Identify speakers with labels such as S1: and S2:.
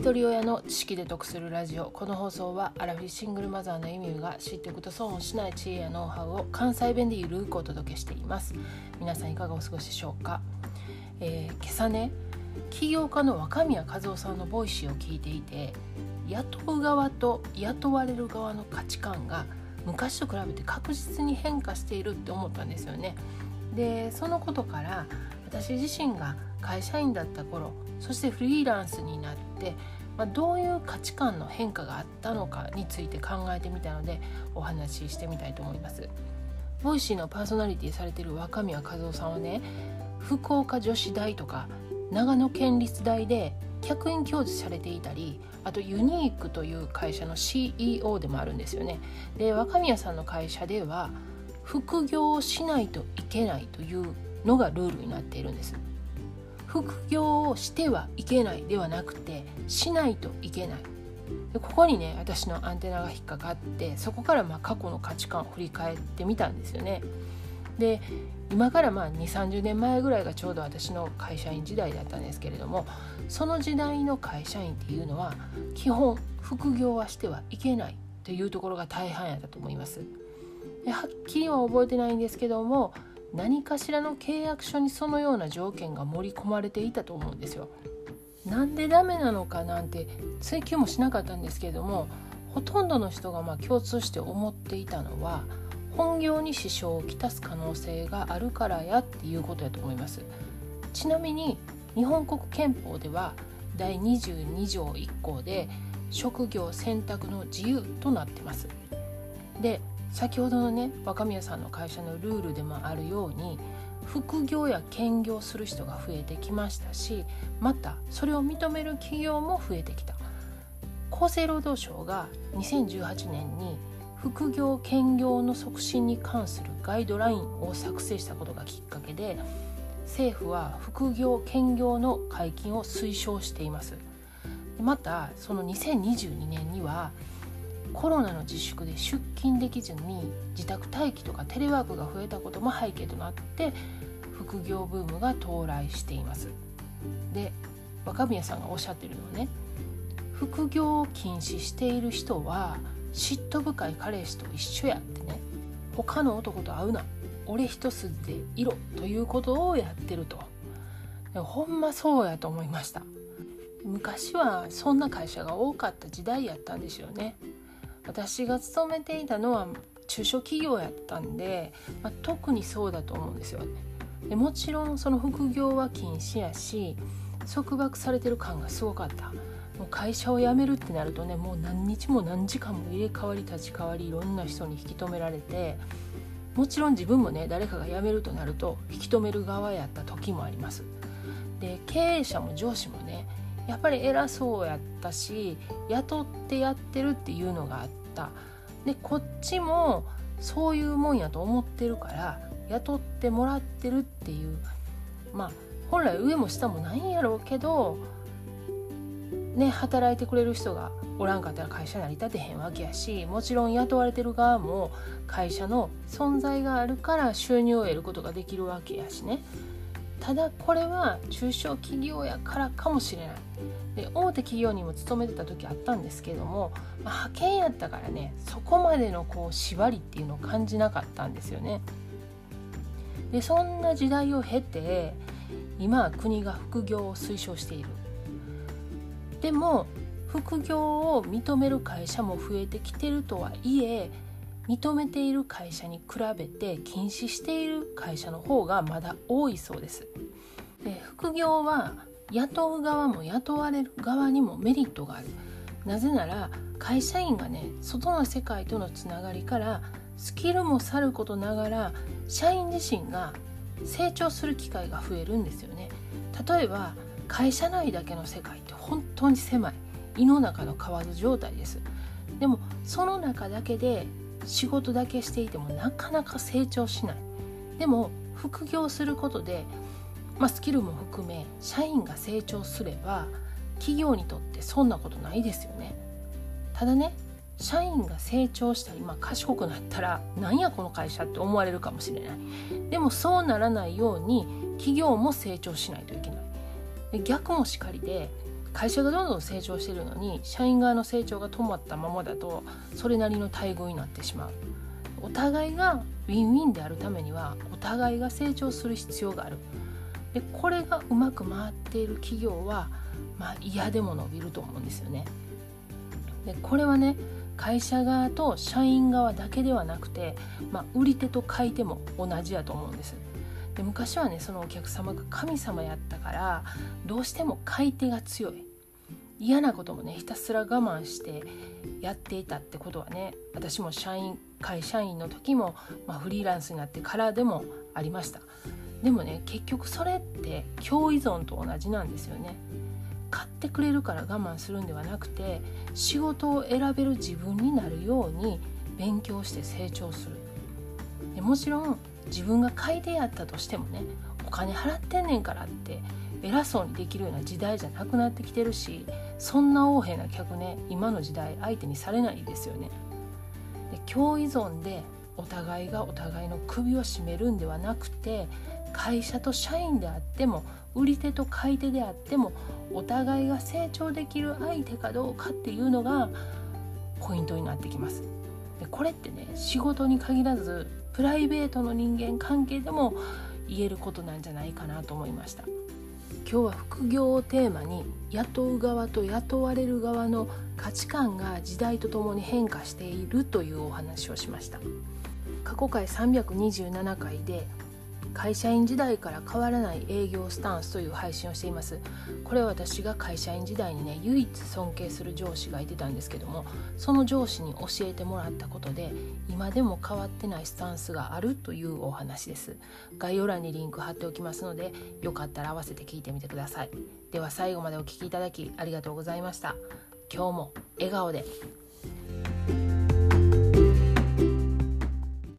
S1: 一人親の知識で得するラジオ。この放送はアラフィシングルマザーのエミューが知っておくと損をしない知恵やノウハウを関西弁でゆるくお届けしています。皆さんいかがお過ごしでしょうか、えー、今朝ね起業家の若宮和男さんの Voicy を聞いていて雇う側と雇われる側の価値観が昔と比べて確実に変化しているって思ったんですよね。でそのことから私自身が会社員だった頃そしてフリーランスになって、まあ、どういう価値観の変化があったのかについて考えてみたのでお話ししてみたいと思います。 Voicy のパーソナリティされてる若宮和男さんはね福岡女子大とか長野県立大で客員教授されていたりあと uni'que という会社の CEO でもあるんですよね。で若宮さんの会社では副業をしないといけないというのがルールになっているんです。副業をしてはいけないではなくてしないといけないでここにね私のアンテナが引っかかってそこからまあ過去の価値観を振り返ってみたんですよね。で今からまあ2 3 0年前ぐらいがちょうど私の会社員時代だったんですけれどもその時代の会社員っていうのは基本副業はしてはいけないというところが大半やったと思います。ではっきりは覚えてないんですけども何かしらの契約書にそのような条件が盛り込まれていたと思うんですよ。なんでダメなのかなんて追求もしなかったんですけれどもほとんどの人がま共通して思っていたのは本業に支障をきたす可能性があるからやっていうことやと思いますちなみに日本国憲法では第22条1項で職業選択の自由となってますで先ほどのね若宮さんの会社のルールでもあるように副業や兼業する人が増えてきましたしまたそれを認める企業も増えてきた。厚生労働省が2018年に副業兼業の促進に関するガイドラインを作成したことがきっかけで政府は副業兼業の解禁を推奨しています。またその2022年にはコロナの自粛で出勤できずに自宅待機とかテレワークが増えたことも背景となって副業ブームが到来しています。で若宮さんがおっしゃってるのはね副業を禁止している人は嫉妬深い彼氏と一緒やってね他の男と会うな俺一筋でいろということをやってると。ほんまそうやと思いました。昔はそんな会社が多かった時代やったんですよね。私が勤めていたのは中小企業やったんで、まあ、特にそうだと思うんですよ。ねでもちろんその副業は禁止やし束縛されてる感がすごかった。もう会社を辞めるってなるとねもう何日も何時間も入れ替わり立ち替わりいろんな人に引き止められてもちろん自分もね誰かが辞めるとなると引き止める側やった時もあります。で経営者も上司もねやっぱり偉そうやったし雇ってやってるっていうのがあった。でこっちもそういうもんやと思ってるから雇ってもらってるっていうまあ本来上も下もないんやろうけどね働いてくれる人がおらんかったら会社成り立てへんわけやしもちろん雇われてる側も会社の存在があるから収入を得ることができるわけやしね。ただこれは中小企業やからかもしれないで大手企業にも勤めてた時あったんですけども、まあ、派遣やったからねそこまでのこう縛りっていうのを感じなかったんですよね。でそんな時代を経て今は国が副業を推奨している。でも副業を認める会社も増えてきてるとはいえ認めている会社に比べて禁止している会社の方がまだ多いそうです。で副業は雇う側も雇われる側にもメリットがある。なぜなら会社員がね外の世界とのつながりからスキルもさることながら社員自身が成長する機会が増えるんですよね。例えば会社内だけの世界って本当に狭い胃の中の蛙状態ですでもその中だけで仕事だけしていてもなかなか成長しない。でも副業することで、まあ、スキルも含め社員が成長すれば企業にとってそんなことないですよね。ただね社員が成長したり、まあ、賢くなったらなんやこの会社って思われるかもしれない。でもそうならないように企業も成長しないといけない。逆もしかりで会社がどんどん成長してるのに社員側の成長が止まったままだとそれなりの待遇になってしまう。お互いがウィンウィンであるためにはお互いが成長する必要がある。でこれがうまく回っている企業は、まあ、嫌でも伸びると思うんですよね。でこれはね会社側と社員側だけではなくて、まあ、売り手と買い手も同じやと思うんです。で昔はねそのお客様が神様やったからどうしても買い手が強い。嫌なこともねひたすら我慢してやっていたってことはね私も社員会社員の時も、まあ、フリーランスになってからでもありました。でもね結局それって共依存と同じなんですよね。買ってくれるから我慢するんではなくて仕事を選べる自分になるように勉強して成長する。でもちろん自分が買い手やったとしてもねお金払ってんねんからって偉そうにできるような時代じゃなくなってきてるしそんな横柄な客ね今の時代相手にされないですよね。で共依存でお互いがお互いの首を絞めるんではなくて会社と社員であっても売り手と買い手であってもお互いが成長できる相手かどうかっていうのがポイントになってきます。でこれってね仕事に限らずプライベートの人間関係でも言えることなんじゃないかなと思いました。今日は副業をテーマに雇う側と雇われる側の価値観が時代とともに変化しているというお話をしました過去回327回で会社員時代から変わらない営業スタンスという配信をしています。これは私が会社員時代にね唯一尊敬する上司がいてたんですけどもその上司に教えてもらったことで今でも変わってないスタンスがあるというお話です。概要欄にリンク貼っておきますのでよかったら合わせて聞いてみてください。では最後までお聴きいただきありがとうございました。今日も笑顔で。